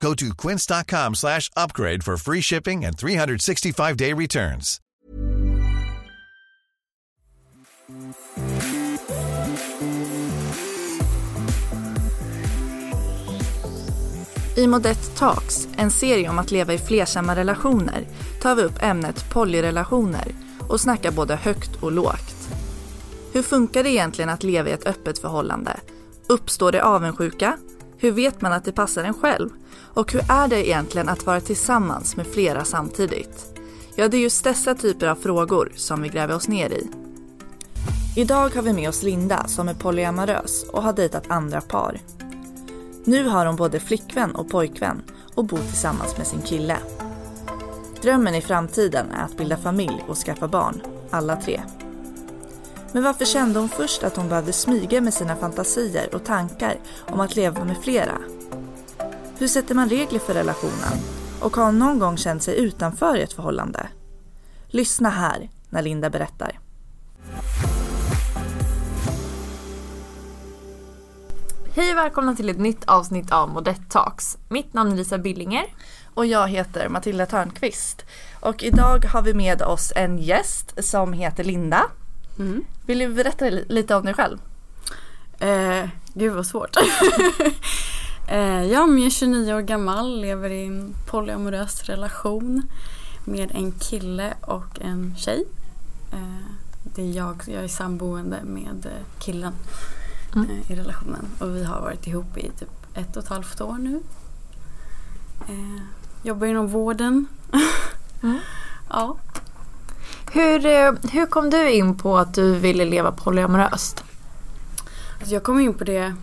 Go to quince.com slash upgrade for free shipping and 365-day returns. I Modett Talks, en serie om att leva i flersamma relationer, tar vi upp ämnet polyrelationer och snackar både högt och lågt. Hur funkar det egentligen att leva i ett öppet förhållande? Uppstår det avundsjuka? Hur vet man att det passar en själv? Och hur är det egentligen att vara tillsammans med flera samtidigt? Ja, det är just dessa typer av frågor som vi gräver oss ner i. Idag har vi med oss Linda som är polyamorös och har dejtat andra par. Nu har hon både flickvän och pojkvän och bor tillsammans med sin kille. Drömmen i framtiden är att bilda familj och skaffa barn, alla tre. Men varför kände hon först att hon behövde smyga med sina fantasier och tankar om att leva med flera? Hur sätter man regler för relationen? Och har hon någon gång känt sig utanför i ett förhållande? Lyssna här när Linda berättar. Hej och välkomna till ett nytt avsnitt av Modett Talks. Mitt namn är Lisa Billinger. Och jag heter Matilda Törnqvist. Och idag har vi med oss en gäst som heter Linda. Mm. Vill du berätta lite om dig själv? Eh, gud vad svårt. eh, ja, men jag är 29 år gammal, lever i en polyamorös relation med en kille och en tjej. Eh, det är jag, jag är samboende med eh, killen Mm. i relationen och vi har varit ihop i typ ett och ett halvt år nu. Jobbar inom vården. Mm. Ja. Hur, hur kom du in på att du ville leva polyamoröst? Alltså jag kom in på det,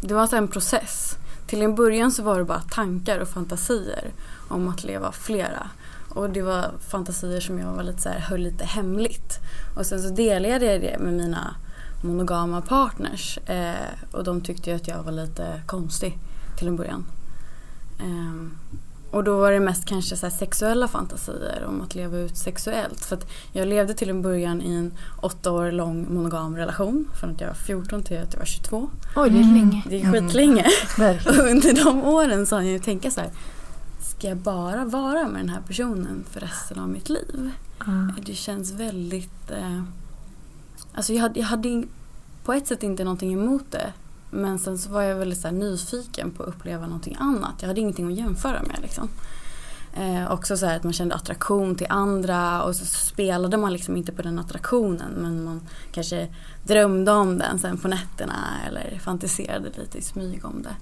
det var alltså en process. Till en början så var det bara tankar och fantasier om att leva flera. Och det var fantasier som jag var lite så här, höll lite hemligt. Och sen så delade jag det med mina monogama partners. Eh, och de tyckte ju att jag var lite konstig till en början. Eh, och då var det mest kanske så sexuella fantasier om att leva ut sexuellt. För att jag levde till en början i en åtta år lång monogam relation. Från att jag var 14 till att jag var 22. Oj, det är länge. Det är skitlänge. Verkligen. Och under de åren så har jag ju tänka så här. Ska jag bara vara med den här personen för resten av mitt liv? Mm. Det känns väldigt... Eh, alltså jag hade, jag hade på ett sätt inte någonting emot det. Men sen så var jag väldigt så här nyfiken på att uppleva någonting annat. Jag hade ingenting att jämföra med liksom. Eh, också så här att man kände attraktion till andra och så spelade man liksom inte på den attraktionen men man kanske drömde om den sen på nätterna eller fantiserade lite i smyg om det.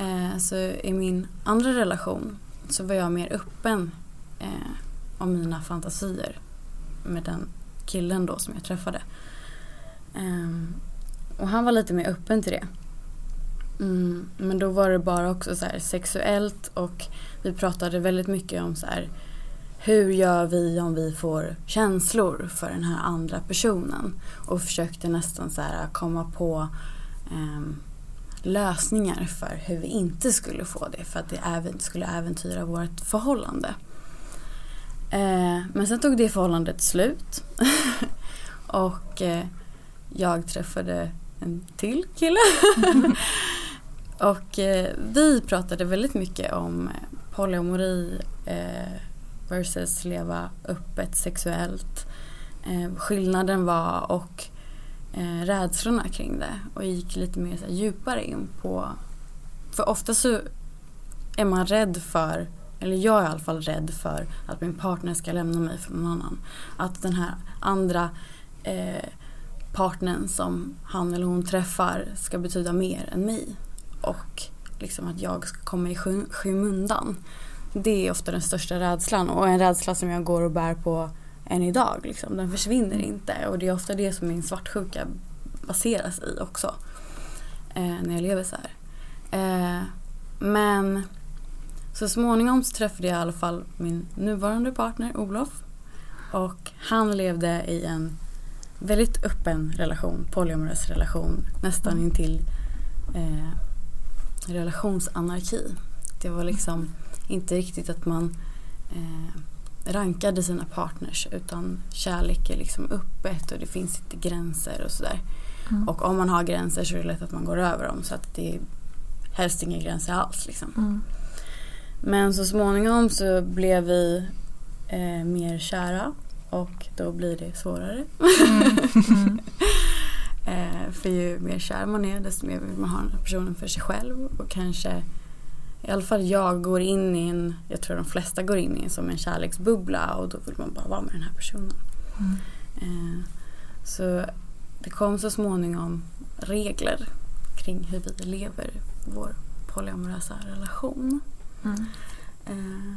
Eh, så i min andra relation så var jag mer öppen eh, om mina fantasier med den killen då som jag träffade. Eh, och han var lite mer öppen till det. Mm, men då var det bara också så sexuellt och vi pratade väldigt mycket om så här hur gör vi om vi får känslor för den här andra personen? Och försökte nästan så här komma på ehm, lösningar för hur vi inte skulle få det för att det även, skulle äventyra vårt förhållande. Eh, men sen tog det förhållandet slut. och eh, jag träffade en till kille. och eh, vi pratade väldigt mycket om eh, polyamori eh, versus leva öppet sexuellt. Eh, skillnaden var och eh, rädslorna kring det och gick lite mer så här, djupare in på... För ofta så är man rädd för, eller jag är i alla fall rädd för att min partner ska lämna mig för någon annan. Att den här andra eh, partnern som han eller hon träffar ska betyda mer än mig. Och liksom att jag ska komma i skymundan. Det är ofta den största rädslan och en rädsla som jag går och bär på än idag. Liksom. Den försvinner inte och det är ofta det som min svartsjuka baseras i också. Eh, när jag lever så här. Eh, men så småningom så träffade jag i alla fall min nuvarande partner Olof. Och han levde i en väldigt öppen relation, polyamorös relation, nästan Mm. intill eh, relationsanarki. Det var liksom inte riktigt att man eh, rankade sina partners utan kärlek är liksom öppet och det finns inte gränser och sådär. Mm. Och om man har gränser så är det lätt att man går över dem så att det är helst inga gränser alls. Liksom. Mm. Men så småningom så blev vi eh, mer kära och då blir det svårare. Mm. eh, för ju mer kär man är desto mer vill man ha personen för sig själv och kanske i alla fall jag går in i en, jag tror de flesta går in i en som en kärleksbubbla och då vill man bara vara med den här personen. Mm. Eh, så det kom så småningom regler kring hur vi lever vår polyamorösa relation. Mm. Eh,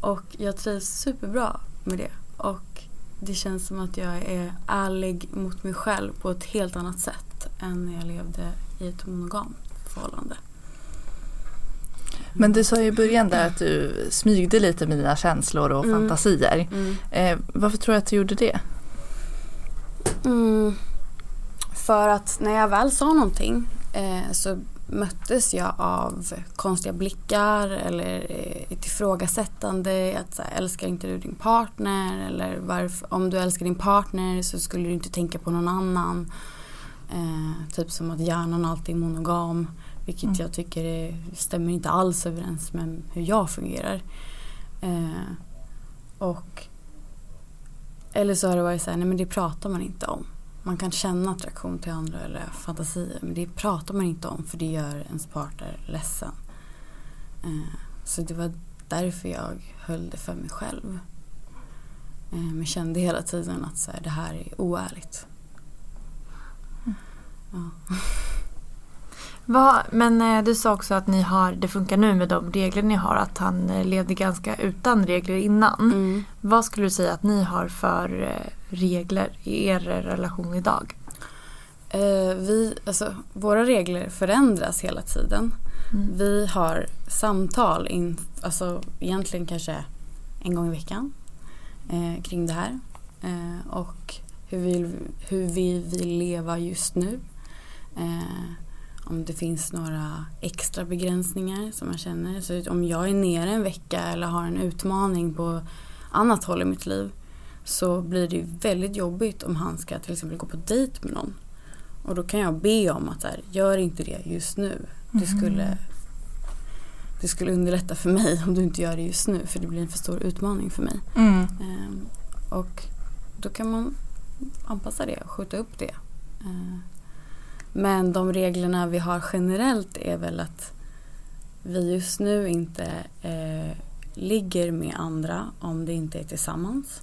och jag trivs superbra med det. Och det känns som att jag är ärlig mot mig själv på ett helt annat sätt än när jag levde i ett monogamt förhållande. Men du sa ju i början där att du smygde lite med dina känslor och Mm. fantasier. Mm. Eh, varför tror du att du gjorde det? Mm. För att när jag väl sa någonting eh, så möttes jag av konstiga blickar eller eh, ett ifrågasättande. Att så här, älskar inte du din partner? Eller varför, om du älskar din partner så skulle du inte tänka på någon annan. Eh, typ som att hjärnan alltid är monogam. Vilket Mm. jag tycker är, stämmer inte alls överens med hur jag fungerar. Eh, och eller så har det varit så här, nej men det pratar man inte om. Man kan känna attraktion till andra eller fantasier men det pratar man inte om för det gör ens partner ledsen. Eh, så det var därför jag höll det för mig själv. Eh, men kände hela tiden att så här, det här är oärligt. Ja. Vad, men eh, du sa också att ni har, det funkar nu med de regler ni har, att han eh, levde ganska utan regler innan. Mm. Vad skulle du säga att ni har för eh, regler i er relation idag? Vi, alltså, våra regler förändras hela tiden. Mm. Vi har samtal, in, alltså egentligen kanske en gång i veckan eh, kring det här. Eh, och hur vi, hur vi vill leva just nu. Eh, om det finns några extra begränsningar som man känner. Så om jag är nere en vecka eller har en utmaning på annat håll i mitt liv så blir det ju väldigt jobbigt om han ska till exempel gå på dejt med någon. Och då kan jag be om att här, gör inte det just nu. Det skulle, det skulle underlätta för mig om du inte gör det just nu för det blir en för stor utmaning för mig. Mm. Ehm, och då kan man anpassa det och skjuta upp det. Men de reglerna vi har generellt är väl att vi just nu inte eh, ligger med andra om det inte är tillsammans.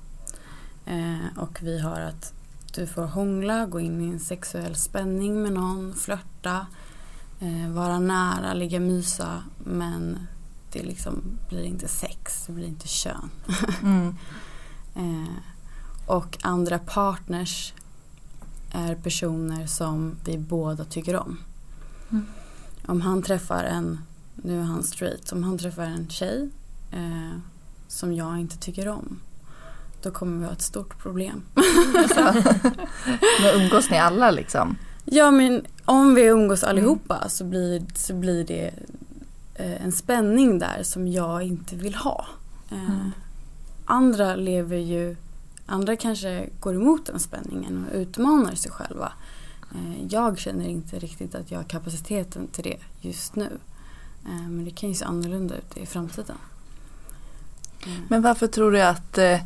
Eh, och vi har att du får hångla, gå in i en sexuell spänning med någon, flörta, eh, vara nära, ligga mysa men det liksom blir inte sex, det blir inte kön. Mm. Eh, och andra partners är personer som vi båda tycker om. Mm. Om han träffar en, nu är han straight, om han träffar en tjej eh, som jag inte tycker om då kommer vi ha ett stort problem. Men umgås ni alla liksom? Ja men om vi umgås allihopa så, blir, så blir det eh, en spänning där som jag inte vill ha. Eh, Mm. Andra lever ju, andra kanske går emot den spänningen och utmanar sig själva. Eh, jag känner inte riktigt att jag har kapaciteten till det just nu. Eh, men det kan ju se annorlunda ut i framtiden. Eh, Men varför tror du att eh,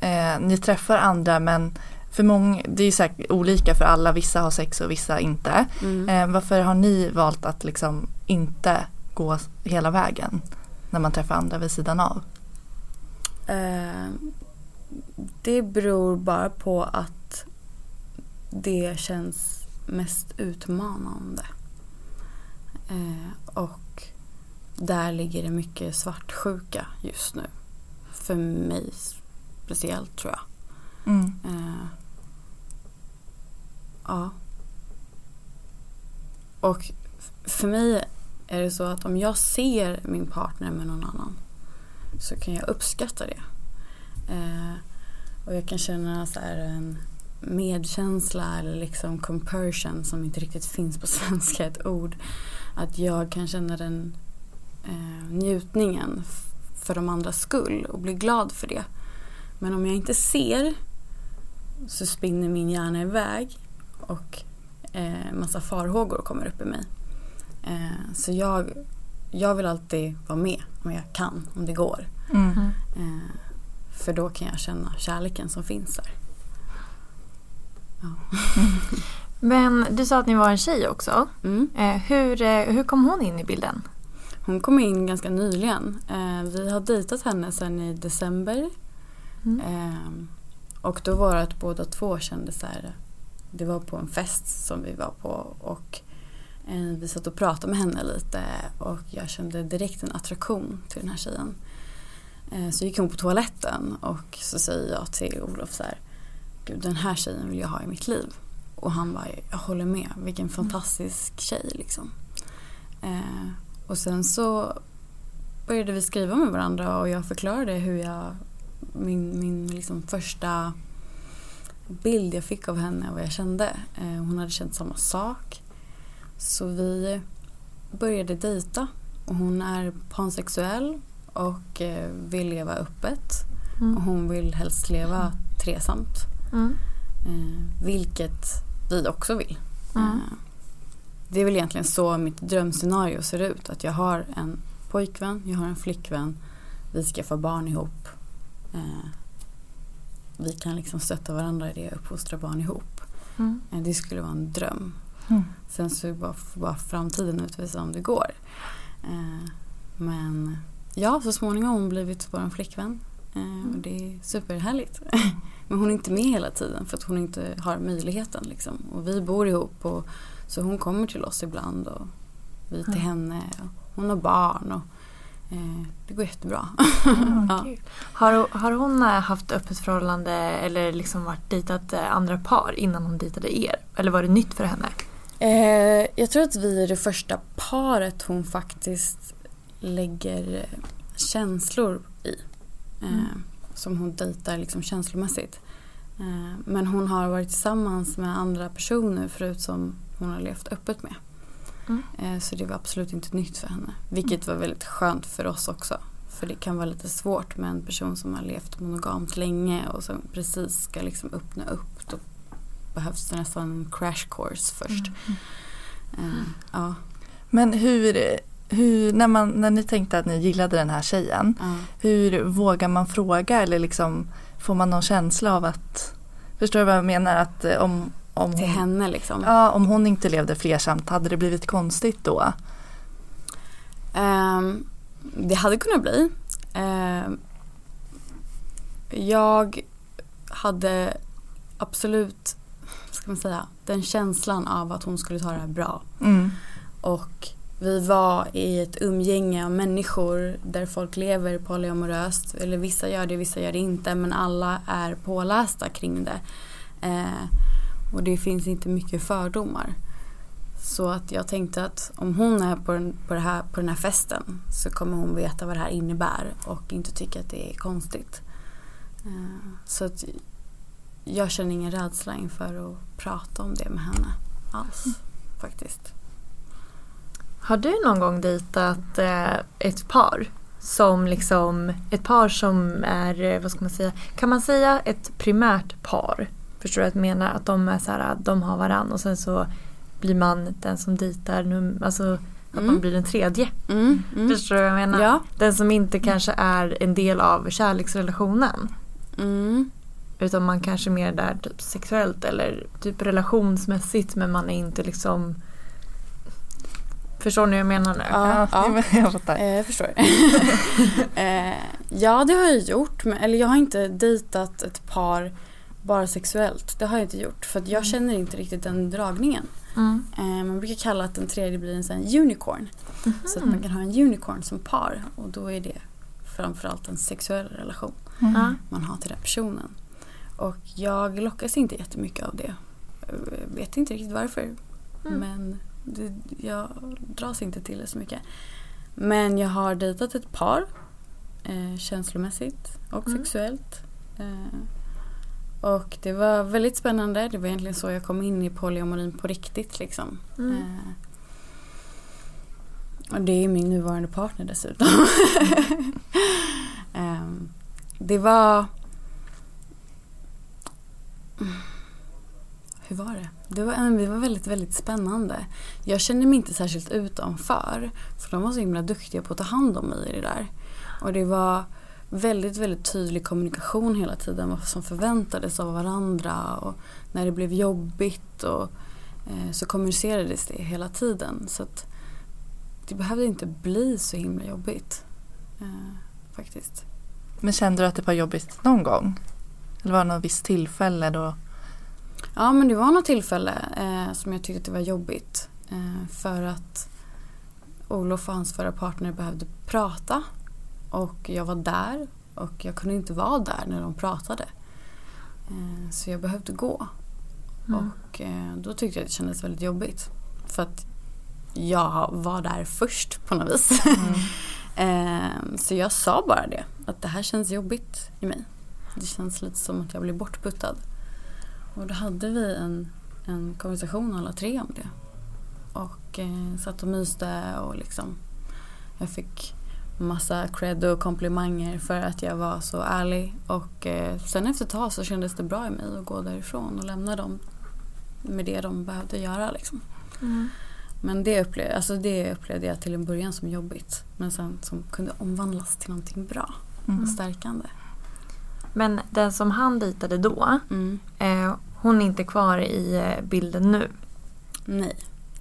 eh, ni träffar andra men för många, det är ju säkert olika för alla, vissa har sex och vissa inte. mm. Eh, varför har ni valt att liksom inte gå hela vägen när man träffar andra vid sidan av? Eh, det beror bara på att det känns mest utmanande. Eh, och där ligger det mycket svartsjuka just nu. För mig speciellt tror jag. Mm. Eh, ja. Och för mig är det så att om jag ser min partner med någon annan så kan jag uppskatta det. Eh, Och jag kan känna så här en medkänsla eller liksom compersion som inte riktigt finns på svenska, ett ord. Att jag kan känna den eh, njutningen för de andras skull och bli glad för det. Men om jag inte ser så spinner min hjärna iväg och eh, massa farhågor kommer upp i mig. Eh, så jag, jag vill alltid vara med om jag kan, om det går. Mm. Eh, för då kan jag känna kärleken som finns där. Ja. Men du sa att ni var en tjej också. Mm. Eh, hur, eh, hur kom hon in i bilden? Hon kom in ganska nyligen. Eh, vi har dejtat henne sedan i december. Mm. Eh, och då var det att båda två kände så här. Det var på en fest som vi var på och vi satt och pratade med henne lite och jag kände direkt en attraktion till den här tjejen. Eh, så gick hon på toaletten och så säger jag till Olof så här. Gud den här tjejen vill jag ha i mitt liv. Och han bara, jag håller med. Vilken fantastisk tjej liksom. Eh, och sen så började vi skriva med varandra och jag förklarade hur jag, min, min liksom första bild jag fick av henne och vad jag kände. Eh, hon hade känt samma sak. Så vi började dejta och hon är pansexuell och eh, vill leva öppet. Mm. Och hon vill helst leva tresamt. Mm. Eh, vilket vi också vill. Mm. Eh, det är väl egentligen så mitt drömscenario ser ut. Att jag har en pojkvän, jag har en flickvän. Vi ska få barn ihop. Vi kan liksom stötta varandra i det och uppfostra barn ihop. Mm. Det skulle vara en dröm. Mm. Sen så bara, får bara framtiden utvisa om det går. Men ja, så småningom har hon blivit vår flickvän. Eh, och det är superhärligt. Men hon är inte med hela tiden för att hon inte har möjligheten. Liksom. Och vi bor ihop och, så hon kommer till oss ibland och vi till Ja. henne. Hon har barn och eh, det går jättebra. Ja. Kul. Har, har hon eh, haft öppet förhållande eller liksom varit dejtat andra par innan hon dejtade er? Eller var det nytt för henne? Eh, jag tror att vi är det första paret hon faktiskt lägger känslor i. Eh, Mm. Som hon dejtar liksom känslomässigt. Eh, men hon har varit tillsammans med andra personer förut som hon har levt öppet med. Mm. Eh, så det var absolut inte nytt för henne. Vilket var väldigt skönt för oss också. För det kan vara lite svårt med en person som har levt monogamt länge och som precis ska liksom öppna upp. Då behövs det nästan en crash course först. Mm. Eh, ja, Men hur, hur när, man, när ni tänkte att ni gillade den här tjejen, ja. hur vågar man fråga eller liksom får man någon känsla av att Förstår du vad jag menar? Att eh, om, om, Till hon, henne liksom. ja, om hon inte levde flersamt, hade det blivit konstigt då? Ehm, det hade kunnat bli. Ehm, jag hade absolut, ska man säga, den känslan av att hon skulle ta det här bra. Mm. Och vi var i ett umgänge av människor där folk lever polyamoröst. Eller vissa gör det, vissa gör det inte. Men alla är pålästa kring det. Eh, och det finns inte mycket fördomar. Så att jag tänkte att om hon är på den, på, det här, på den här festen så kommer hon veta vad det här innebär och inte tycka att det är konstigt. Eh, så att jag känner ingen rädsla inför att prata om det med henne alls faktiskt. Har du någon gång dejtat eh, ett par som liksom, ett par som är, eh, vad ska man säga, kan man säga ett primärt par? Förstår du vad jag menar? Att de är så här, de har varann och sen så blir man den som dejtar, num- alltså att man Mm. blir den tredje. Mm, mm. Förstår du vad jag menar? Ja. Den som inte kanske är en del av kärleksrelationen. Mm. Utan man kanske mer där typ sexuellt eller typ relationsmässigt men man är inte liksom Förstår ni vad jag menar nu? Ja, ja. jag fattar. Eh, jag förstår. eh, ja, det har jag gjort. Men, eller jag har inte dejtat ett par bara sexuellt. Det har jag inte gjort. För att jag känner inte riktigt den dragningen. Mm. Eh, man brukar kalla att den tredje blir en sån unicorn. Så att man kan ha en unicorn som par. Och då är det framförallt en sexuell relation Mm. Ja. man har till den personen. Och jag lockas inte jättemycket av det. Jag vet inte riktigt varför. Mm. Men det, jag dras inte till det så mycket. Men jag har dejtat ett par. Eh, känslomässigt och Mm. sexuellt. Eh, Och det var väldigt spännande. Det var egentligen så jag kom in i polyamorin på riktigt liksom. Mm. Eh, och det är min nuvarande partner dessutom. Ehm, det var... Hur var det? Det var, eh, det var väldigt, väldigt spännande. Jag kände mig inte särskilt utanför. För de var så himla duktiga på att ta hand om mig i det där. Och det var väldigt, väldigt tydlig kommunikation hela tiden. Vad som förväntades av varandra. Och när det blev jobbigt och, eh, så kommunicerades det hela tiden. Så att det behövde inte bli så himla jobbigt. Eh, faktiskt. Men kände du att det var jobbigt någon gång? Eller var det något visst tillfälle då? Ja men det var något tillfälle eh, som jag tyckte det var jobbigt. Eh, för att Olof och hans förra partner behövde prata. Och jag var där och jag kunde inte vara där när de pratade. Eh, så jag behövde gå. Mm. Och eh, då tyckte jag att det kändes väldigt jobbigt. För att jag var där först på något vis. Eh, så jag sa bara det. Att det här känns jobbigt i mig. Det känns lite som att jag blir bortputtad. Och då hade vi en, en konversation alla tre om det. Och eh, satt och myste och liksom jag fick massa cred och komplimanger för att jag var så ärlig. Och eh, sen efter ett tag så kändes det bra i mig att gå därifrån och lämna dem med det de behövde göra. Liksom. Mm. Men det upplevde, alltså det upplevde jag till en början som jobbigt. Men sen som kunde omvandlas till någonting bra Mm. och stärkande. Men den som han dejtade då, Mm. eh, hon är inte kvar i eh, bilden nu. Nej,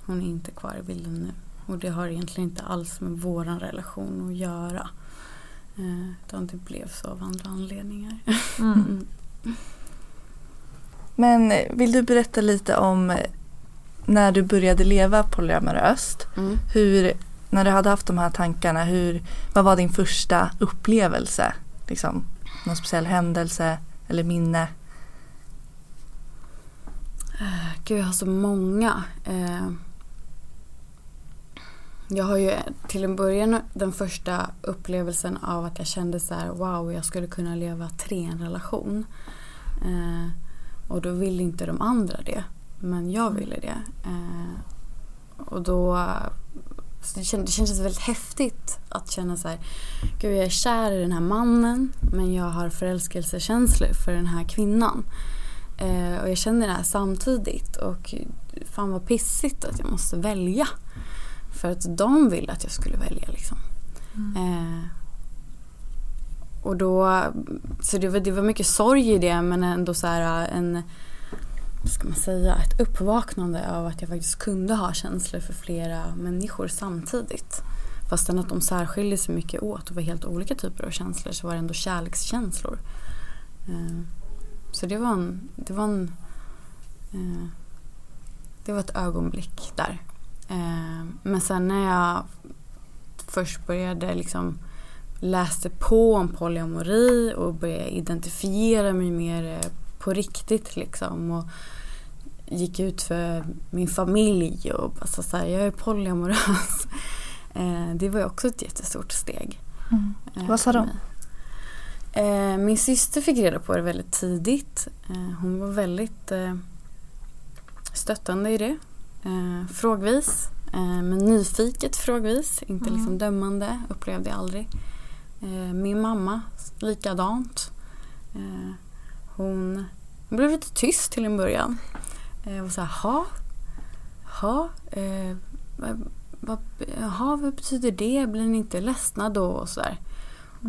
hon är inte kvar i bilden nu. Och det har egentligen inte alls med våran relation att göra. Eh, utan det blev så av andra anledningar. Mm. Men eh, vill du berätta lite om när du började leva polyamoröst? Mm. Hur, när du hade haft de här tankarna, hur, vad var din första upplevelse? Liksom, någon speciell händelse eller minne? Gud, jag har så många. Eh, jag har ju till en början den första upplevelsen av att jag kände så här, wow, jag skulle kunna leva tre i en relation. Eh, och då ville inte de andra det, men jag ville det. Eh, och då det, kändes, det kändes väldigt häftigt att känna så här, gud jag är kär i den här mannen men jag har förälskelsekänslor för den här kvinnan. Eh, och jag känner det här samtidigt och fan vad pissigt att jag måste välja. För att de ville att jag skulle välja liksom. Eh, och då, så det var, det var mycket sorg i det men ändå så här en, vad ska man säga, ett uppvaknande av att jag faktiskt kunde ha känslor för flera människor samtidigt. Fastän att de särskiljer sig mycket åt och var helt olika typer av känslor så var det ändå kärlekskänslor. Eh, så det var en, det var en eh, det var ett ögonblick där. Eh, men sen när jag först började liksom läste på om polyamori och började identifiera mig mer eh, på riktigt liksom. Och gick ut för min familj och bara så här, jag är polyamorös. Eh, det var ju också ett jättestort steg. eh, Vad sa de? mig. Eh, min syster fick reda på det väldigt tidigt. Eh, hon var väldigt eh, stöttande i det. Frågvis, men nyfiket frågvis. Inte Mm. liksom dömande, upplevde jag aldrig. Min mamma, likadant. Hon, hon blev lite tyst till en början. Och så här, ha, ha, eh, vad, vad, betyder det? Blir ni inte ledsna då? Och så där.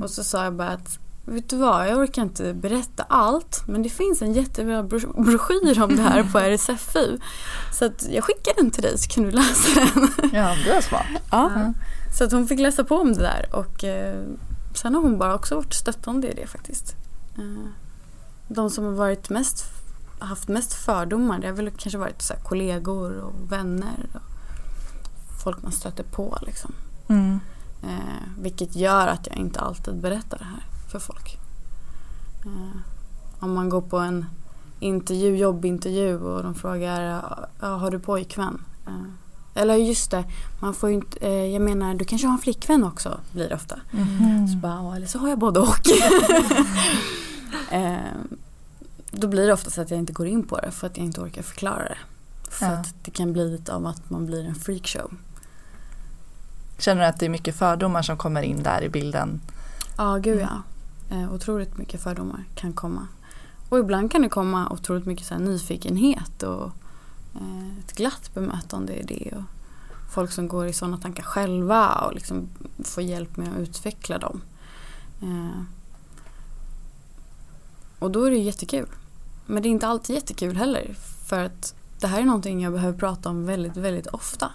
Och så sa jag bara att Vet du vad, jag orkar inte berätta allt men det finns en jättebra bro- broschyr om det här på RSFU. Så jag skickar den till dig så kan du läsa den. Ja, det var smart. Ja. Mm. Så att hon fick läsa på om det där och eh, sen har hon bara också varit stöttande i det faktiskt. Eh, de som har varit mest, haft mest fördomar det har väl kanske varit så kollegor och vänner. Och folk man stöter på liksom. Mm. Eh, vilket gör att jag inte alltid berättar det här för folk. Eh, om man går på en intervju, jobbintervju och de frågar har du pojkvän? Eh, eller just det, man får inte, eh, jag menar du kanske har en flickvän också blir det ofta. Mhm. Så bara, "Ja, eller så har jag både och. då blir det ofta så att jag inte går in på det för att jag inte orkar förklara det. För Ja. att det kan bli lite av att man blir en freakshow. Känner du att det är mycket fördomar som kommer in där i bilden? Ja, gud ja. Eh, otroligt mycket fördomar kan komma. Och ibland kan det komma otroligt mycket så här nyfikenhet och eh, ett glatt bemötande i det. Och folk som går i sådana tankar själva och liksom får hjälp med att utveckla dem. Eh, och då är det jättekul. Men det är inte alltid jättekul heller. För att det här är någonting jag behöver prata om väldigt, väldigt ofta.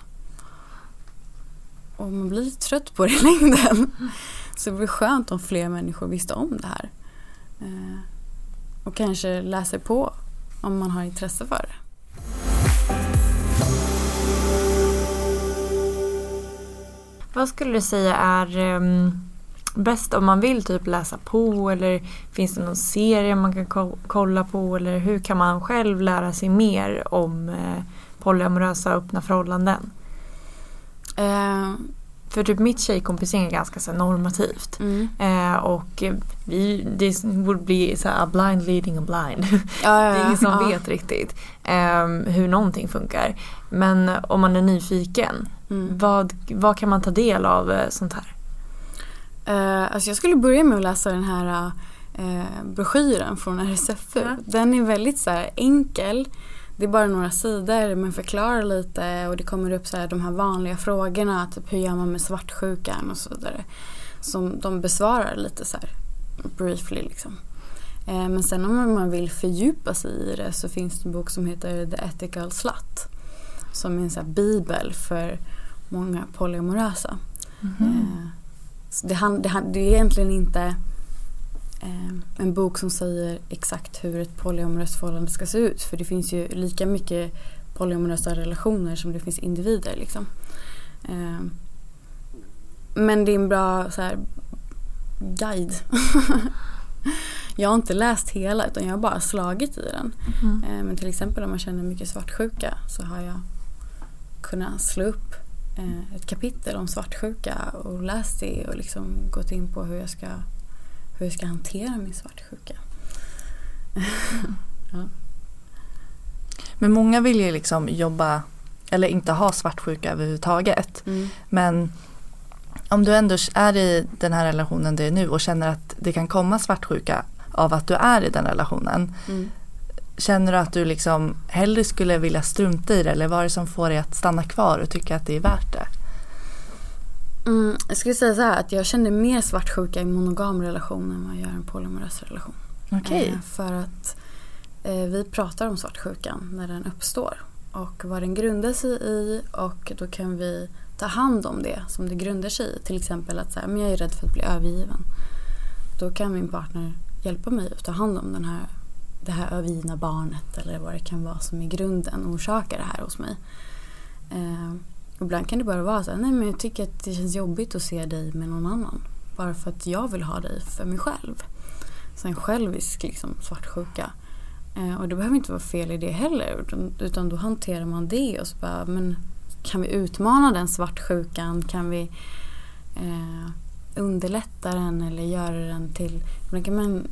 Och man blir trött på det i längden. Så det vore skönt om fler människor visste om det här. Eh, och kanske läser på om man har intresse för det. Vad skulle du säga är ehm, bäst om man vill typ läsa på eller finns det någon serie man kan ko- kolla på eller hur kan man själv lära sig mer om eh, polyamorösa öppna förhållanden? Eh, För typ mitt tjejkompisgäng är ganska så normativt. mm. Eh, och eh, vi, det borde bli så här, a blind leading a blind. ja, ja, Det är ingen som ja. vet riktigt ehm, hur någonting funkar. Men om man är nyfiken, Mm. vad, vad kan man ta del av eh, sånt här? Eh, alltså jag skulle börja med att läsa den här eh, broschyren från RSFU. Ja. Den är väldigt så här, enkel. Det är bara några sidor men förklarar lite och det kommer upp så här, de här vanliga frågorna. Typ hur gör man med svartsjukan och så vidare. Som de besvarar lite så här briefly liksom. Eh, men sen om man vill fördjupa sig i det så finns det en bok som heter The Ethical Slut. Som är en så här bibel för många polyamorösa. Eh, så det, hand, det, hand, det är egentligen inte en bok som säger exakt hur ett polyamoröst förhållande ska se ut. För det finns ju lika mycket polyamorösa relationer som det finns individer. Liksom. Eh, men det är en bra så här, guide. jag har inte läst hela utan jag har bara slagit i den. Mm. Eh, Men till exempel om man känner mycket svartsjuka så har jag kunnat slå upp eh, ett kapitel om svartsjuka och läst det och liksom gått in på hur jag ska, hur jag ska hantera min svartsjuka. Men många vill ju liksom jobba eller inte ha svartsjuka överhuvudtaget. Mm. Men om du ändå är i den här relationen du är nu och känner att det kan komma svartsjuka av att du är i den relationen. Mm. Känner du att du liksom hellre skulle vilja strunta i det eller vad är det som får dig att stanna kvar och tycka att det är värt det? Mm, jag skulle säga så här att jag känner mer svartsjuka i monogam relation än vad jag gör i en polyamorös relation. Okej. Eh, För att eh, vi pratar om svartsjukan när den uppstår och vad den grundar sig i och då kan vi ta hand om det som det grundar sig i. Till exempel att så här, men jag är rädd för att bli övergiven. Då kan min partner hjälpa mig att ta hand om den här, det här övergivna barnet eller vad det kan vara som i grunden orsakar det här hos mig. Eh, ibland kan det bara vara så här, nej men jag tycker att det känns jobbigt att se dig med någon annan. Bara för att jag vill ha dig för mig själv. Så en självisk liksom, svartsjuka. Eh, och det behöver inte vara fel i det heller. Utan, utan då hanterar man det och så bara, men kan vi utmana den svartsjukan? Kan vi eh, underlätta den eller göra den till... Då kan man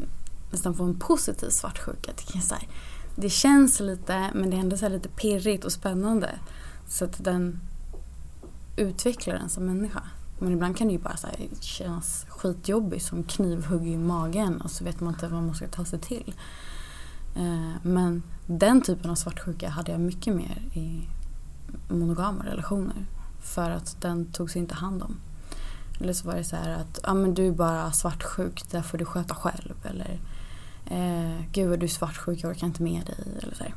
nästan få en positiv svartsjuka. Det, kan så här, det känns lite men det är ändå så här lite pirrigt och spännande. Så att den utvecklar en som människa. Men ibland kan det ju bara så här, kännas skitjobbigt som knivhugg i magen och så vet man inte vad man ska ta sig till. Eh, men den typen av svartsjuka hade jag mycket mer i monogama relationer. För att den togs inte hand om. Eller så var det så här att ah, men du är bara svartsjuk, det får du sköta själv. Eller eh, gud vad du är svartsjuk, jag orkar inte med dig. Eller så här.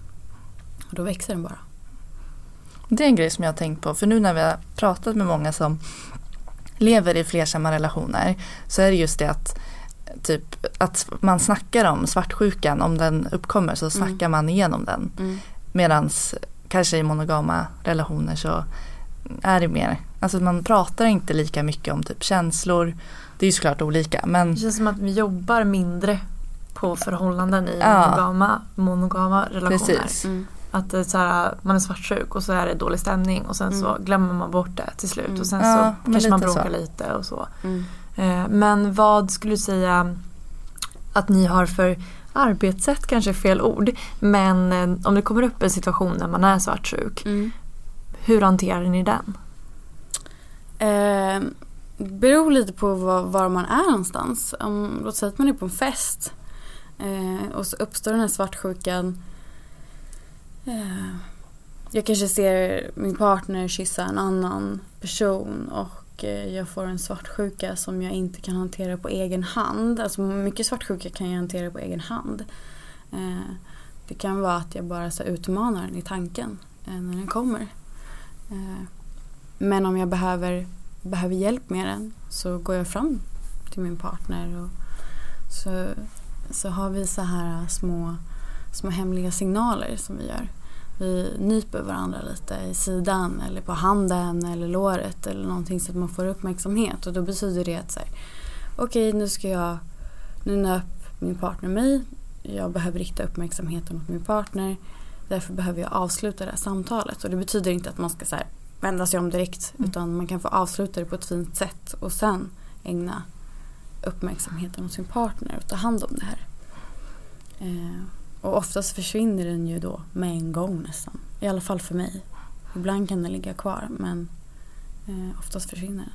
Och då växer den bara. Det är en grej som jag har tänkt på för nu när vi har pratat med många som lever i flersamma relationer så är det just det att typ att man snackar om svartsjukan om den uppkommer så snackar man igenom den. Mm. Medans kanske i monogama relationer så är det mer, alltså man pratar inte lika mycket om typ känslor. Det är ju såklart olika men Det känns som att vi jobbar mindre på förhållanden i Ja. monogama, monogama relationer. precis. Mm. Att det är så här, man är svartsjuk och så är det dålig stämning och sen så Mm. glömmer man bort det till slut Mm. och sen Ja, så kanske man bråkar så. lite och så. Mm. Eh, Men vad skulle du säga att ni har för arbetssätt kanske är fel ord. Men eh, om det kommer upp en situation där man är svartsjuk. Mm. Hur hanterar ni den? Eh, beror lite på var, var, man är någonstans. Om, låt säga att man är på en fest eh, och så uppstår den här svartsjukan. Eh, jag kanske ser min partner kyssa en annan person och eh, jag får en svartsjuka som jag inte kan hantera på egen hand. Alltså mycket svartsjuka kan jag hantera på egen hand. Eh, det kan vara att jag bara så utmanar den i tanken när den kommer. Men om jag behöver, behöver hjälp med den så går jag fram till min partner och så, så har vi så här små, små hemliga signaler som vi gör. Vi nyper varandra lite i sidan eller på handen eller låret eller någonting så att man får uppmärksamhet och då betyder det att så här, okej okay, nu ska jag, nu nöp min partner mig, jag behöver rikta uppmärksamheten mot min partner därför behöver jag avsluta det här samtalet och det betyder inte att man ska så här, vända sig om direkt mm. utan man kan få avsluta det på ett fint sätt och sen ägna uppmärksamheten åt sin partner och ta hand om det här. Eh, och oftast försvinner den ju då med en gång nästan. I alla fall för mig. Ibland kan den ligga kvar men eh, oftast försvinner den.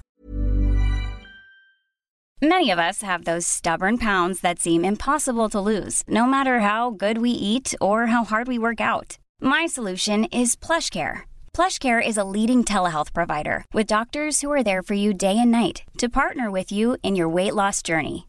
Many of us have those stubborn pounds that seem impossible to lose no matter how good we eat or how hard we work out. My solution is plush care. PlushCare is a leading telehealth provider with doctors who are there for you day and night to partner with you in your weight loss journey.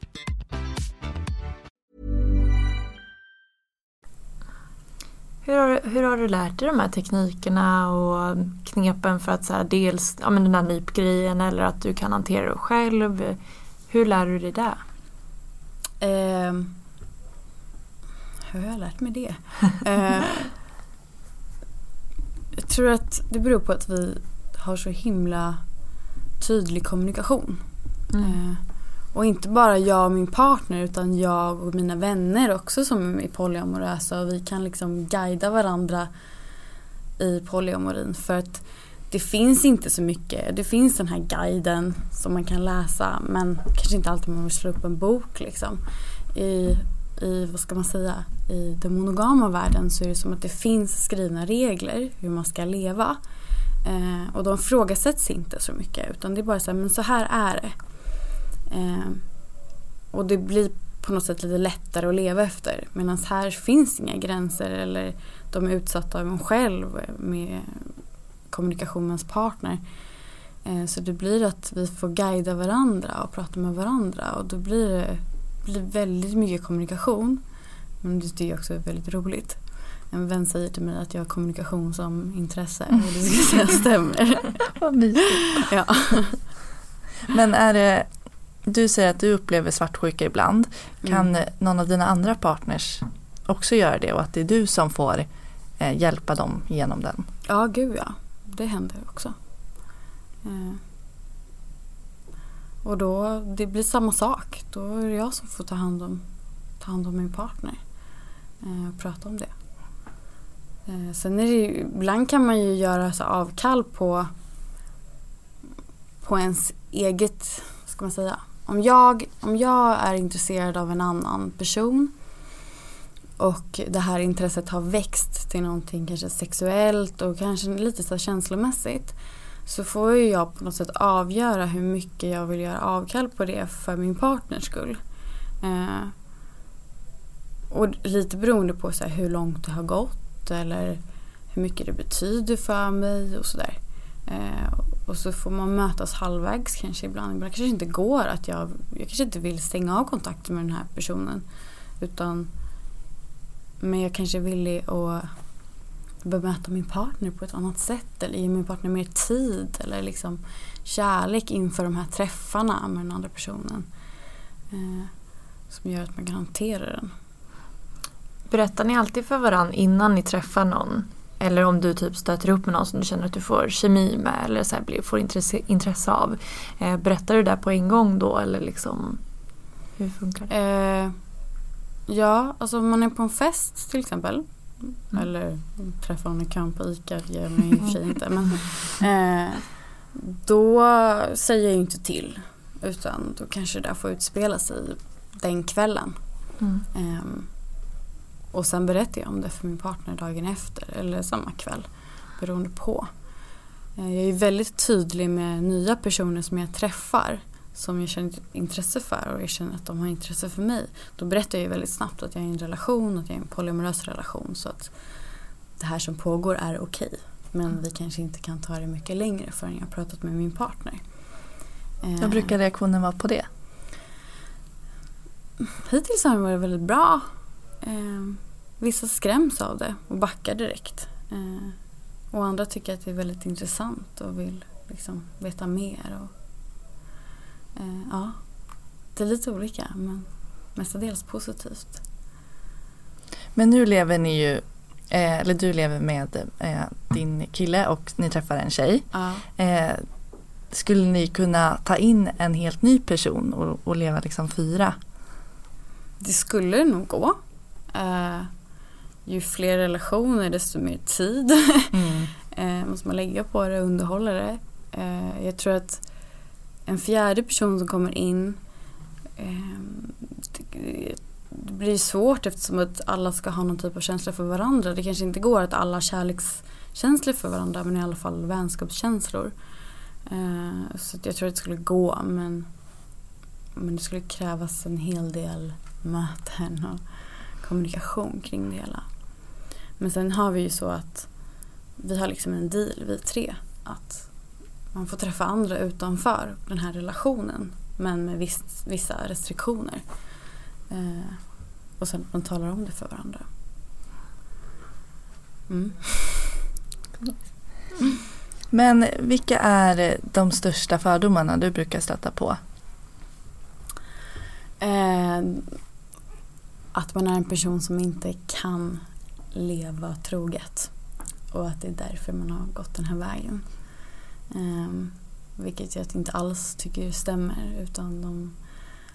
Hur har, hur har du lärt dig de här teknikerna och knepen för att så här, dels ja, men den här nypgrejen eller att du kan hantera det själv? Hur lär du dig det? Eh, hur har jag lärt mig det? eh, jag tror att det beror på att vi har så himla tydlig kommunikation. Mm. Eh, och inte bara jag och min partner utan jag och mina vänner också som är polyamorösa och vi kan liksom guida varandra i polyamorin för att det finns inte så mycket. Det finns den här guiden som man kan läsa men kanske inte alltid man vill slå upp en bok liksom. I, i, vad ska man säga, i den monogama världen så är det som att det finns skrivna regler hur man ska leva. Eh, och de frågasätts inte så mycket utan det är bara så här, men så här är det. Eh, och det blir på något sätt lite lättare att leva efter. Medan här finns inga gränser eller de är utsatta av en själv med kommunikation med ens partner. Eh, så det blir att vi får guida varandra och prata med varandra och då blir det blir väldigt mycket kommunikation. Men det är också väldigt roligt. En vän säger till mig att jag har kommunikation som intresse och det ska säga stämmer. Vad mysigt. Ja. Men är det du säger att du upplever svartsjuka ibland. Kan mm. någon av dina andra partners också göra det och att det är du som får eh, hjälpa dem genom den? Ja, gud ja. Det händer också. Eh. Och då, det blir samma sak. Då är det jag som får ta hand om, ta hand om min partner. Eh, och prata om det. Eh, sen är det ju, ibland kan man ju göra så avkall på, på ens eget, vad ska man säga, om jag, om jag är intresserad av en annan person och det här intresset har växt till någonting kanske sexuellt och kanske lite så känslomässigt så får ju jag på något sätt avgöra hur mycket jag vill göra avkall på det för min partners skull. Eh, och lite beroende på så hur långt det har gått eller hur mycket det betyder för mig och sådär. Eh, och så får man mötas halvvägs kanske ibland. Ibland kanske inte går att jag, jag kanske inte vill stänga av kontakten med den här personen. Utan men jag kanske är villig att bemöta min partner på ett annat sätt eller ge min partner mer tid eller liksom kärlek inför de här träffarna med den andra personen. Eh, som gör att man kan hantera den. Berättar ni alltid för varandra innan ni träffar någon? Eller om du typ stöter upp med någon som du känner att du får kemi med eller så här, får intresse, intresse av. Eh, berättar du det på en gång då eller liksom hur funkar det? Eh, ja, alltså om man är på en fest till exempel. Mm. Eller träffar någon i kön på ICA, gör man i och för sig inte. Men, eh, då säger jag inte till. Utan då kanske det där får utspela sig den kvällen. Mm. Och sen berättar jag om det för min partner dagen efter eller samma kväll. Beroende på. Uh, jag är väldigt tydlig med nya personer som jag träffar. Som jag känner intresse för och jag känner att de har intresse för mig. Då berättar jag väldigt snabbt att jag är i en relation, att jag är i en polyamorös relation. Så att det här som pågår är okej. Okay. Men vi kanske inte kan ta det mycket längre förrän jag har pratat med min partner. Vad brukar reaktionen vara på det? Hittills har den varit väldigt bra. Eh, vissa skräms av det och backar direkt. Eh, och andra tycker att det är väldigt intressant och vill liksom veta mer. Och, eh, ja, det är lite olika men mestadels positivt. Men nu lever ni ju, eh, eller du lever med eh, din kille och ni träffar en tjej. Ja. Eh, skulle ni kunna ta in en helt ny person och, och leva liksom fyra? Det skulle nog gå. Uh, ju fler relationer desto mer tid mm. uh, måste man lägga på det och underhålla det. Uh, jag tror att en fjärde person som kommer in det, det blir svårt eftersom att alla ska ha någon typ av känsla för varandra. Det kanske inte går att alla har kärlekskänslor för varandra men i alla fall vänskapskänslor. Så jag tror att det skulle gå men, men det skulle krävas en hel del möten och kommunikation kring det hela. Men sen har vi ju så att vi har liksom en deal, vi tre, att man får träffa andra utanför den här relationen men med viss, vissa restriktioner. Eh, och sen att man talar om det för varandra. Mm. Men vilka är de största fördomarna du brukar stöta på? Eh, att man är en person som inte kan leva troget. Och att det är därför man har gått den här vägen. Um, vilket jag inte alls tycker stämmer. Utan de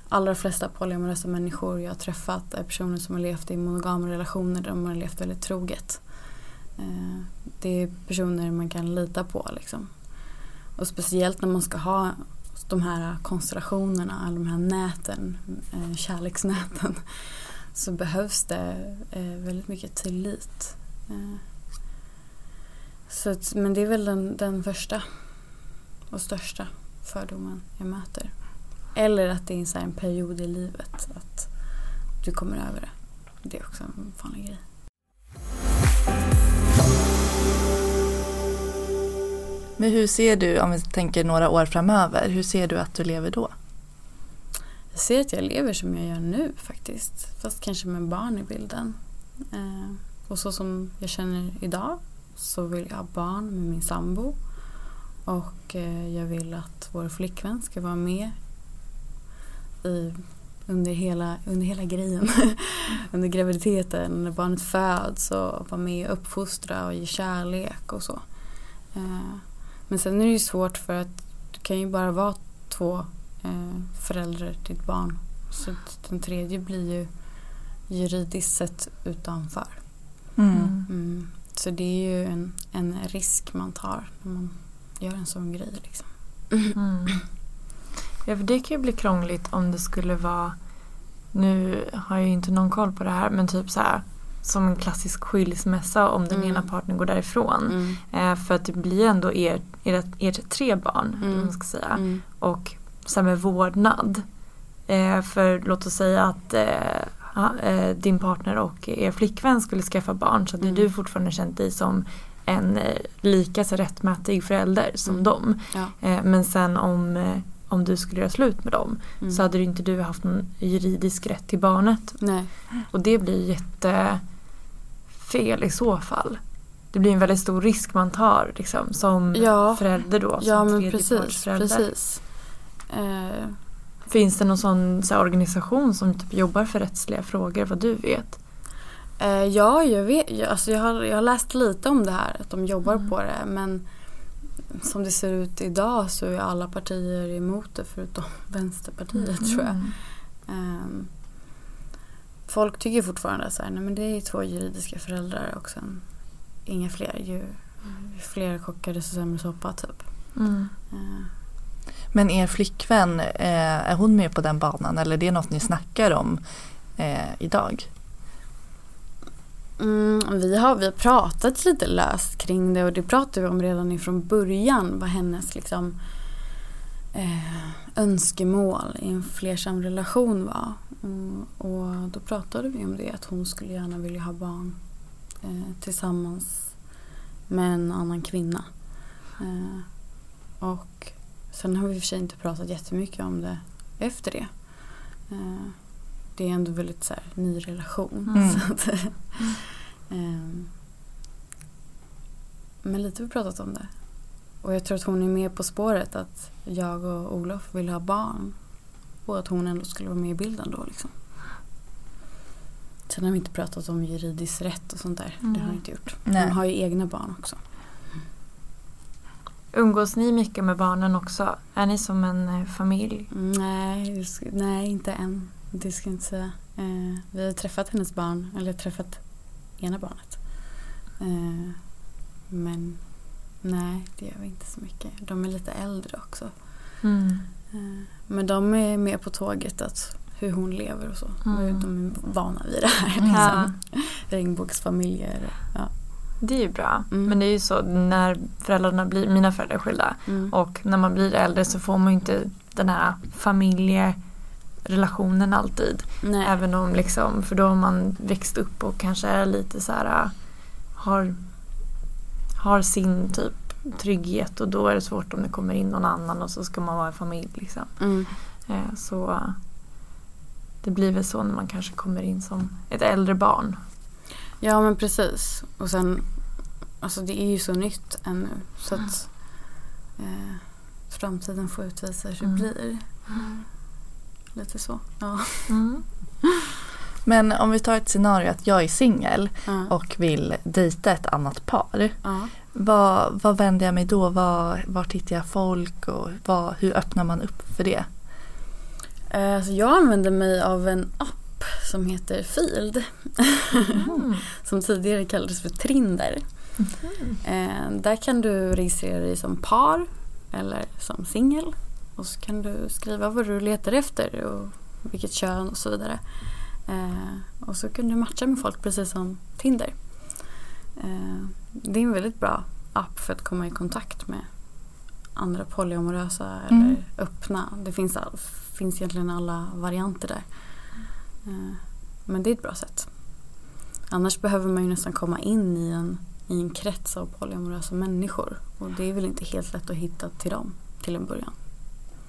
allra flesta polyamorösa människor jag har träffat är personer som har levt i monogama relationer där de har levt väldigt troget. Uh, det är personer man kan lita på. Liksom. Och speciellt när man ska ha de här konstellationerna, alla de här näten, eh, kärleksnäten, så behövs det eh, väldigt mycket tillit. Eh, så men det är väl den, den första och största fördomen jag möter. Eller att det är en period i livet att du kommer över det. Det är också en vanlig grej. Men hur ser du, om vi tänker några år framöver, hur ser du att du lever då? Jag ser att jag lever som jag gör nu faktiskt. Fast kanske med barn i bilden. Eh, och så som jag känner idag så vill jag ha barn med min sambo. Och eh, jag vill att vår flickvän ska vara med i, under, hela, under hela grejen. under graviditeten, när barnet föds och vara med och uppfostra och ge kärlek och så. Eh, men sen är det ju svårt för att du kan ju bara vara två eh, föräldrar till ett barn. Så den tredje blir ju juridiskt sett utanför. Mm. Mm. Så det är ju en, en risk man tar när man gör en sån grej. Liksom. Mm. Ja, för det kan ju bli krångligt om det skulle vara nu har jag ju inte någon koll på det här men typ så här som en klassisk skilsmässa om den mm. ena partnern går därifrån. Mm. Eh, för att det blir ändå ert, ert, ert tre barn. Mm. Man ska säga. Mm. Och så med vårdnad. Eh, för låt oss säga att eh, eh, din partner och er flickvän skulle skaffa barn så hade mm. du fortfarande känt dig som en eh, lika så rättmätig förälder som mm. dem. Ja. Eh, men sen om om du skulle göra slut med dem mm. så hade inte du haft någon juridisk rätt till barnet. Nej. Och det blir jätte fel i så fall? Det blir en väldigt stor risk man tar liksom, som Ja. förälder då. Ja som men tredjepartsförälder. precis. precis. Eh, Finns det någon sån så här, organisation som typ jobbar för rättsliga frågor vad du vet? Eh, ja, jag, vet, jag, alltså jag, har, jag har läst lite om det här, att de jobbar Mm. på det. Men som det ser ut idag så är alla partier emot det förutom Vänsterpartiet tror jag. Mm. Ehm, folk tycker fortfarande så här, nej men det är två juridiska föräldrar och sen inga fler. Ju, ju fler kockar desto sämre soppa typ. Mm. Eh, men er flickvän, eh, är hon med på den banan eller är det något ni snackar om eh, idag? Mm, vi, har, vi har pratat lite löst kring det och det pratade vi om redan ifrån början vad hennes liksom, eh, önskemål i en flersam relation var. Och, och då pratade vi om det att hon skulle gärna vilja ha barn eh, tillsammans med en annan kvinna. Eh, och sen har vi i och för sig inte pratat jättemycket om det efter det. Eh, det är ändå väldigt så här, ny relation. Mm. Så att, Ehm, men lite har vi pratat om det. Och jag tror att hon är med på spåret att jag och Olof vill ha barn. Och att hon ändå skulle vara med i bilden då liksom. Sen har vi inte pratat om juridisk rätt och sånt där. Det har Mm. vi inte gjort. Nej. Hon har ju egna barn också. Umgås ni mycket med barnen också? Är ni som en eh, familj? Mm, Nej, nej inte än. Det ska jag inte säga. Eh, vi har träffat hennes barn, eller träffat ena barnet. Eh, men nej, det gör vi inte så mycket. De är lite äldre också. Mm. Eh, men de är med på tåget, att hur hon lever och så. Mm. De är vana vid det här. Ja. Liksom. Regnbågsfamiljer. Ja. Det är ju bra. Mm. Men det är ju så när föräldrarna blir, mina föräldrar är skilda Mm. och när man blir äldre så får man ju inte den här familjerelationen alltid. nej. Även om liksom, för då har man växt upp och kanske är lite så här har, har sin typ trygghet och då är det svårt om det kommer in någon annan och så ska man vara en familj liksom. Mm. Eh, Så det blir väl så när man kanske kommer in som ett äldre barn. Ja men precis. Och sen, alltså det är ju så nytt ännu. Så att eh, framtiden får utvisa hur det Mm. blir. Lite så. Ja. Mm. Men om vi tar ett scenario att jag är singel Ja. och vill dejta ett annat par. ja. Vad, vad vänder jag mig då? Var, var tittar jag folk och vad, hur öppnar man upp för det? Eh, så jag använder mig av en app som heter Field. Mm. som tidigare kallades för Trinder. Eh, där kan du registrera dig som par eller som singel. Och så kan du skriva vad du letar efter och vilket kön och så vidare. Eh, och så kan du matcha med folk precis som Tinder. Eh, det är en väldigt bra app för att komma i kontakt med andra polyamorösa Mm. eller öppna. Det finns, all, finns egentligen alla varianter där. Eh, men det är ett bra sätt. Annars behöver man ju nästan komma in i en, i en krets av polyamorösa människor. Och det är väl inte helt lätt att hitta till dem till en början.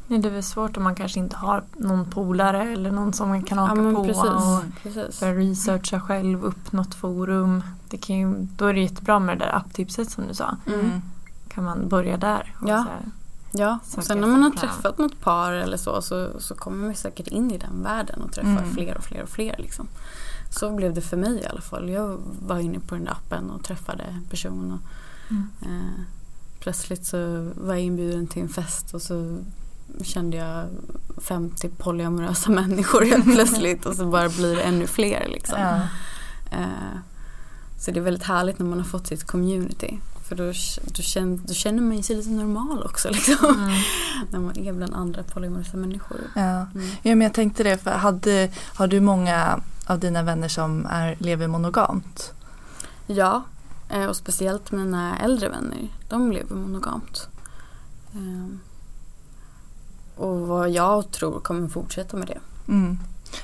Nej, det är väl svårt om man kanske inte har någon polare eller någon som man kan haka ja på precis. och precis. börja researcha själv, upp något forum. Det kan ju, då är det jättebra med det där apptipset som du sa. Mm. Kan man börja där? Ja. så här, Ja, och sen när man har träffat något par eller så, så så kommer man säkert in i den världen och träffar Mm. fler och fler och fler. Liksom. Så blev det för mig i alla fall. Jag var inne på den där appen och träffade en person. Och, Mm. eh, plötsligt så var jag inbjuden till en fest och så kände jag 50 polyamorösa människor helt plötsligt och så bara blir det ännu fler. Liksom. Ja. Eh, så det är väldigt härligt när man har fått sitt community. För då, då, känner, då känner man sig lite normal också. Liksom. Mm. När man är bland andra polyamorösa människor. Ja. Mm. ja, men jag tänkte det. För hade, har du många av dina vänner som är, lever monogamt? Ja, eh, och speciellt mina äldre vänner. De lever monogamt. Ehm, Och vad jag tror kommer fortsätta med det. Mm.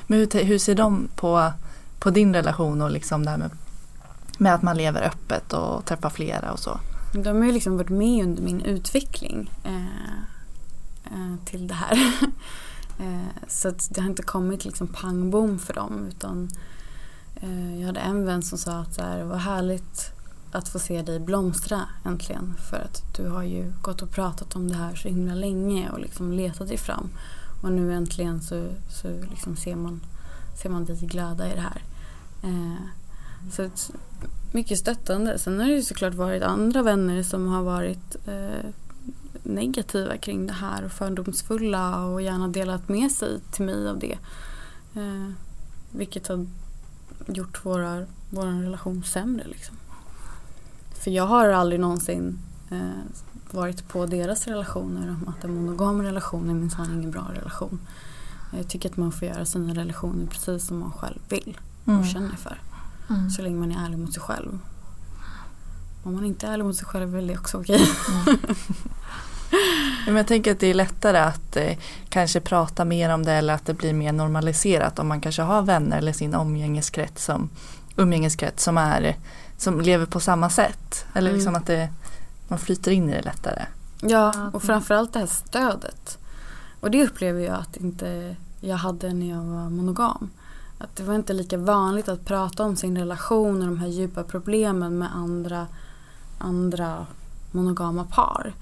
Men hur, hur ser de på, på din relation och liksom det här med, med att man lever öppet och träffar flera och så? De har ju liksom varit med under min utveckling eh, eh, till det här. eh, så att det har inte kommit liksom pang bom för dem utan eh, jag hade en vän som sa att här, det var härligt att få se dig blomstra äntligen. För att du har ju gått och pratat om det här så himla länge och liksom letat dig fram. Och nu äntligen så, så liksom ser, man, ser man dig glöda i det här. Eh, så ett, mycket stöttande. Sen har det ju såklart varit andra vänner som har varit eh, negativa kring det här och fördomsfulla och gärna delat med sig till mig av det. Eh, vilket har gjort våra, vår relation sämre. Liksom. För jag har aldrig någonsin eh, varit på deras relationer om att en monogam relation är minsann ingen bra relation. Jag tycker att man får göra sina relationer precis som man själv vill och Mm. känner för. Mm. Så länge man är ärlig mot sig själv. Om man inte är ärlig mot sig själv är det också okej. Men jag tänker att det är lättare att eh, kanske prata mer om det eller att det blir mer normaliserat om man kanske har vänner eller sin umgängeskrets som, umgängeskrets som, är, som lever på samma sätt. Eller Mm. liksom att det, man flyter in i det lättare. Ja, och framförallt det här stödet. Och det upplever jag att inte jag hade när jag var monogam. Att det var inte lika vanligt att prata om sin relation och de här djupa problemen med andra, andra monogama par.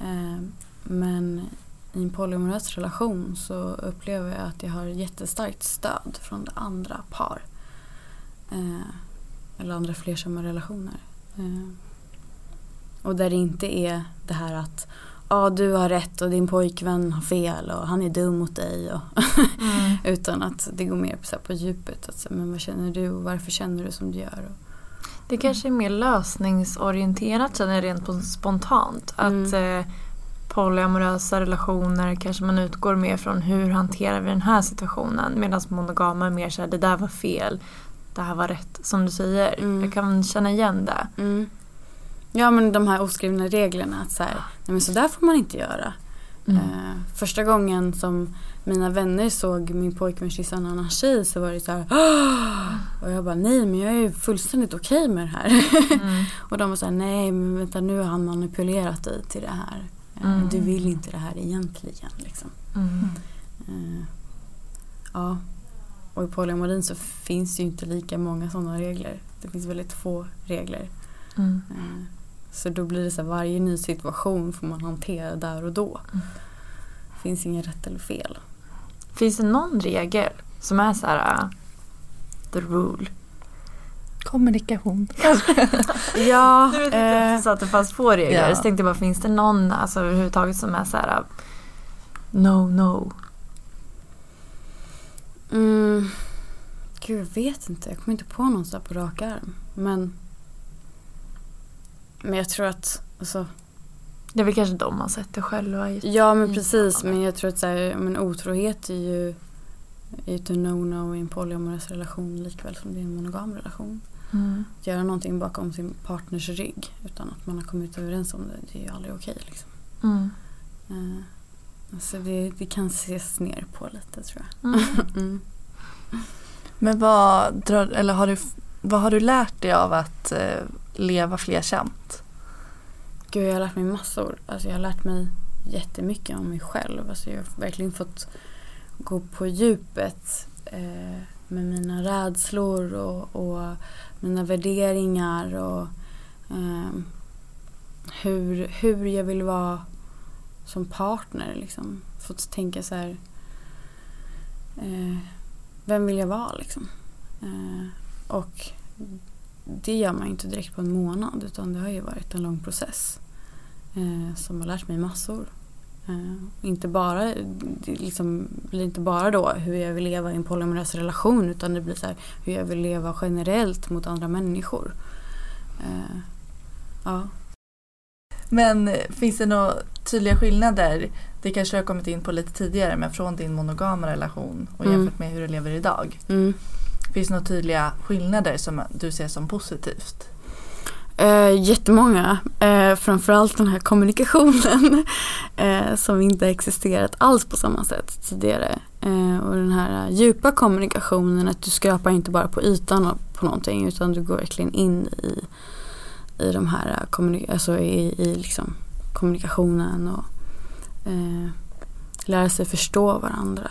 Eh, men i en polyamorös relation så upplever jag att jag har jättestarkt stöd från det andra par. Eh, eller andra flersamma relationer. Eh, och där det inte är det här att ja du har rätt och din pojkvän har fel och han är dum mot dig. Och Mm. utan att det går mer på, på djupet. Att, så här, men vad känner du och varför känner du som du gör? Och, Det kanske är mer lösningsorienterat känner jag rent spontant. Att eh, polyamorösa relationer kanske man utgår mer från hur hanterar vi den här situationen. Medan monogama är mer såhär det där var fel, det här var rätt. Som du säger. Mm. Jag kan känna igen det. mm. Ja men de här oskrivna reglerna att så här, nej men så där får man inte göra. Mm. Eh, första gången som mina vänner såg min pojkvän kyssa en annan tjej så var det så här "Åh!" Och jag bara nej men jag är ju fullständigt okej med det här. Mm. och de var så här nej men vänta nu har han manipulerat dig till det här. Eh, Mm. Du vill inte det här egentligen liksom. Mm. Eh, ja. Och i polyamorin så finns det ju inte lika många sådana regler. Det finns väldigt få regler. Mm. Eh, så då blir det så här, varje ny situation får man hantera där och då. Mm. Finns inget rätt eller fel. Finns det någon regel som är så här uh, the rule? Kommunikation. Ja, Du vet inte eh, så att det fanns få regler. Ja. Så tänkte jag bara, finns det någon alltså, överhuvudtaget som är så här uh, no, no? mm, gud jag vet inte. Jag kommer inte på någon så här på rak arm. Men, men jag tror att, alltså, Det är väl kanske de man sätter själva. i- ja men precis. Men jag tror att så här, men otrohet är ju, är ett no-no i en polyamorös relation likväl som det är en monogam relation. Mm. Att göra någonting bakom sin partners rygg utan att man har kommit överens om det, det är ju aldrig okej. liksom. Mm. Eh, alltså det, det kan ses ner på lite tror jag. Mm. Mm. Men vad, drar, eller har du, vad har du lärt dig av att eh, leva flerkämt? Gud, jag har lärt mig massor. Alltså jag har lärt mig jättemycket om mig själv. Alltså jag har verkligen fått gå på djupet eh, med mina rädslor och, och mina värderingar och eh, hur, hur jag vill vara som partner. Liksom. Fått tänka så här, eh, vem vill jag vara liksom? Eh, och det gör man ju inte direkt på en månad utan det har ju varit en lång process eh, som har lärt mig massor. Eh, inte bara, det liksom blir inte bara då hur jag vill leva i en polyamorös relation utan det blir så här hur jag vill leva generellt mot andra människor. Eh, ja. Men finns det några tydliga skillnader? Det kanske du har kommit in på lite tidigare men från din monogama relation och Mm. jämfört med hur du lever idag. Mm. Finns det några tydliga skillnader som du ser som positivt? Eh, jättemånga. Eh, framförallt den här kommunikationen eh, som inte existerat alls på samma sätt tidigare. Eh, och den här djupa kommunikationen att du skrapar inte bara på ytan på någonting utan du går verkligen in i, i de här eh, alltså i, i liksom kommunikationen och eh, lära sig förstå varandra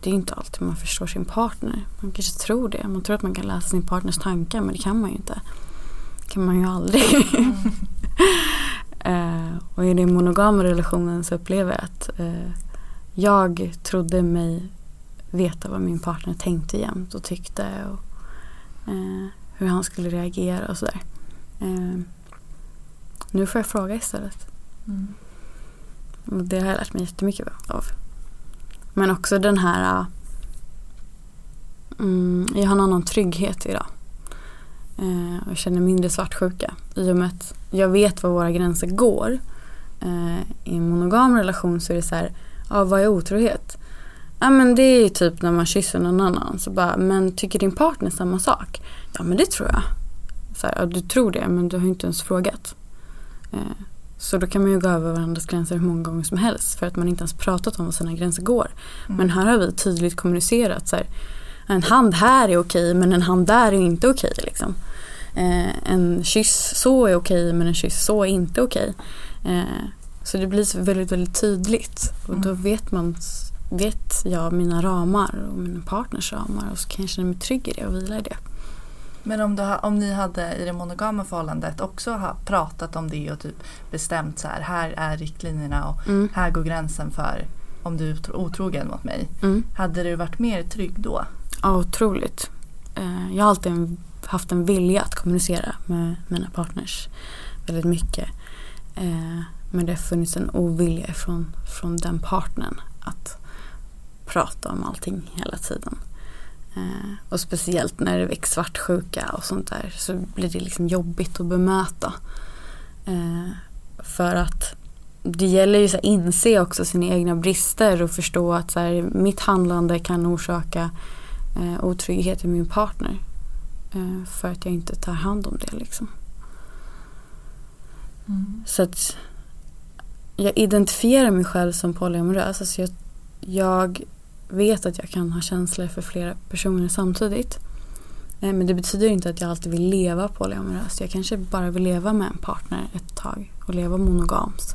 det är inte alltid man förstår sin partner. Man kanske tror det. Man tror att man kan läsa sin partners tankar men det kan man ju inte. Det kan man ju aldrig. Mm. och i den monogama relationen så upplever jag att uh, jag trodde mig veta vad min partner tänkte jämt och tyckte och uh, hur han skulle reagera och sådär. nu får jag fråga istället. Mm. Och det har jag lärt mig jättemycket av. Men också den här... Äh, mm, jag har en annan trygghet idag. Eh, och känner mindre svartsjuka. I och med att jag vet var våra gränser går. Eh, I en monogam relation så är det så här, ja vad är otrohet? Ja men det är typ när man kysser någon annan. Så bara, men tycker din partner samma sak? Ja men det tror jag. Så här, ja, du tror det men du har inte ens frågat. Eh, så då kan man ju gå över varandras gränser hur många gånger som helst för att man inte ens pratat om var sina gränser går. Mm. Men här har vi tydligt kommunicerat så här, en hand här är okej men en hand där är inte okej. Liksom. Eh, en kyss så är okej men en kyss så är inte okej. Eh, så det blir väldigt, väldigt tydligt och då mm. vet man vet jag mina ramar och min partners ramar och så kan jag känna mig trygg i det och vila i det. Men om, du, om ni hade i det monogama förhållandet också ha pratat om det och typ bestämt så här, här är riktlinjerna och mm. här går gränsen för om du är otrogen mot mig. Mm. Hade du varit mer trygg då? Ja, otroligt. Eh, jag har alltid haft en vilja att kommunicera med mina partners väldigt mycket. Eh, men det har funnits en ovilja från, från den partnern att prata om allting hela tiden. Eh, och speciellt när det väcks svartsjuka och sånt där så blir det liksom jobbigt att bemöta. Eh, för att det gäller ju att inse också sina egna brister och förstå att så här, mitt handlande kan orsaka eh, otrygghet i min partner. Eh, för att jag inte tar hand om det liksom. Mm. Så att jag identifierar mig själv som polyamorös. Alltså jag, jag vet att jag kan ha känslor för flera personer samtidigt. Eh, men det betyder inte att jag alltid vill leva polyamoröst. Jag kanske bara vill leva med en partner ett tag och leva monogamt.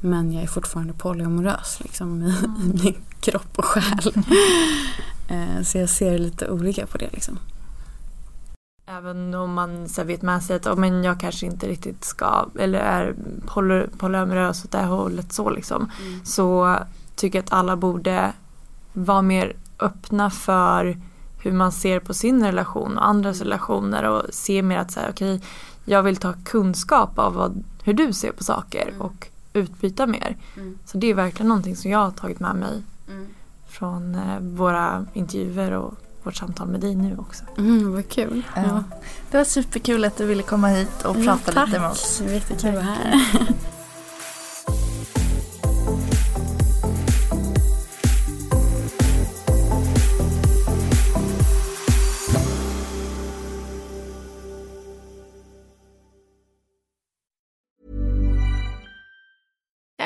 Men jag är fortfarande polyamorös liksom, i, mm. i min kropp och själ. Eh, så jag ser lite olika på det. Liksom. Även om man så vet med sig att oh, men jag kanske inte riktigt ska eller är poly, polyamorös åt det här hållet så liksom. Mm. Så tycker jag att alla borde vara mer öppna för hur man ser på sin relation och andras mm. relationer och se mer att så okej, okay, jag vill ta kunskap av vad, hur du ser på saker mm. och utbyta mer. Mm. Så det är verkligen någonting som jag har tagit med mig mm. från eh, våra intervjuer och vårt samtal med dig nu också. Mm, vad kul. Ja. Det var superkul att du ville komma hit och prata tack. lite med oss. Det var jättekul att vara här.